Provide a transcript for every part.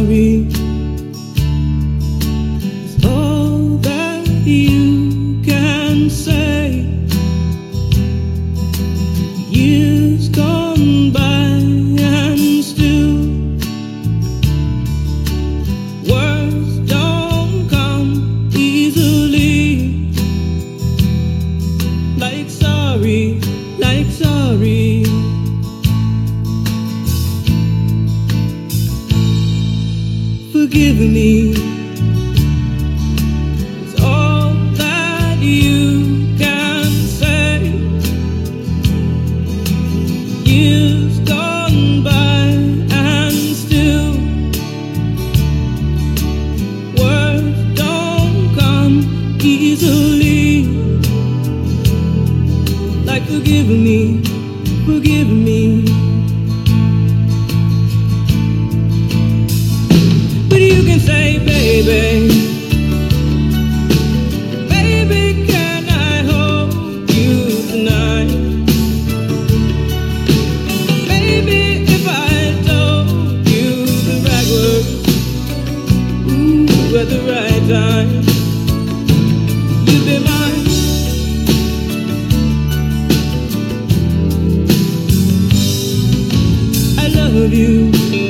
sorry is all that you can say. You give me is all that you can say. Years gone by and still words don't come easily. Like forgive me, forgive me. love you.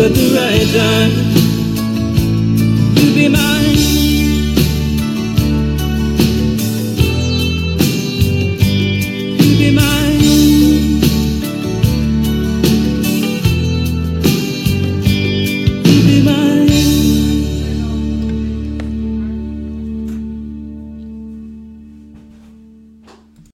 at the right time. You be mine.